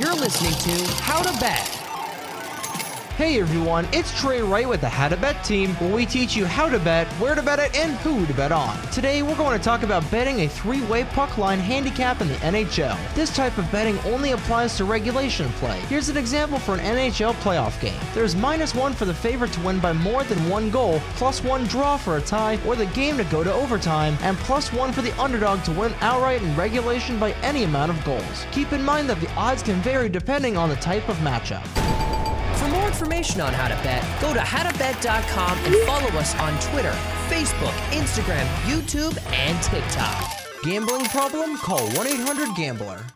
You're listening to How to Bet. Hey everyone, it's Trey Wright with the How to Bet team, where we teach you how to bet, where to bet it, and who to bet on. Today we're going to talk about betting a three-way puck line handicap in the NHL. This type of betting only applies to regulation play. Here's an example for an NHL playoff game. There's minus one for the favorite to win by more than one goal, plus one draw for a tie, or the game to go to overtime, and plus one for the underdog to win outright in regulation by any amount of goals. Keep in mind that the odds can vary depending on the type of matchup. Information on how to bet, go to howtobet.com and follow us on Twitter, Facebook, Instagram, YouTube, and TikTok. Gambling problem? Call 1 800 Gambler.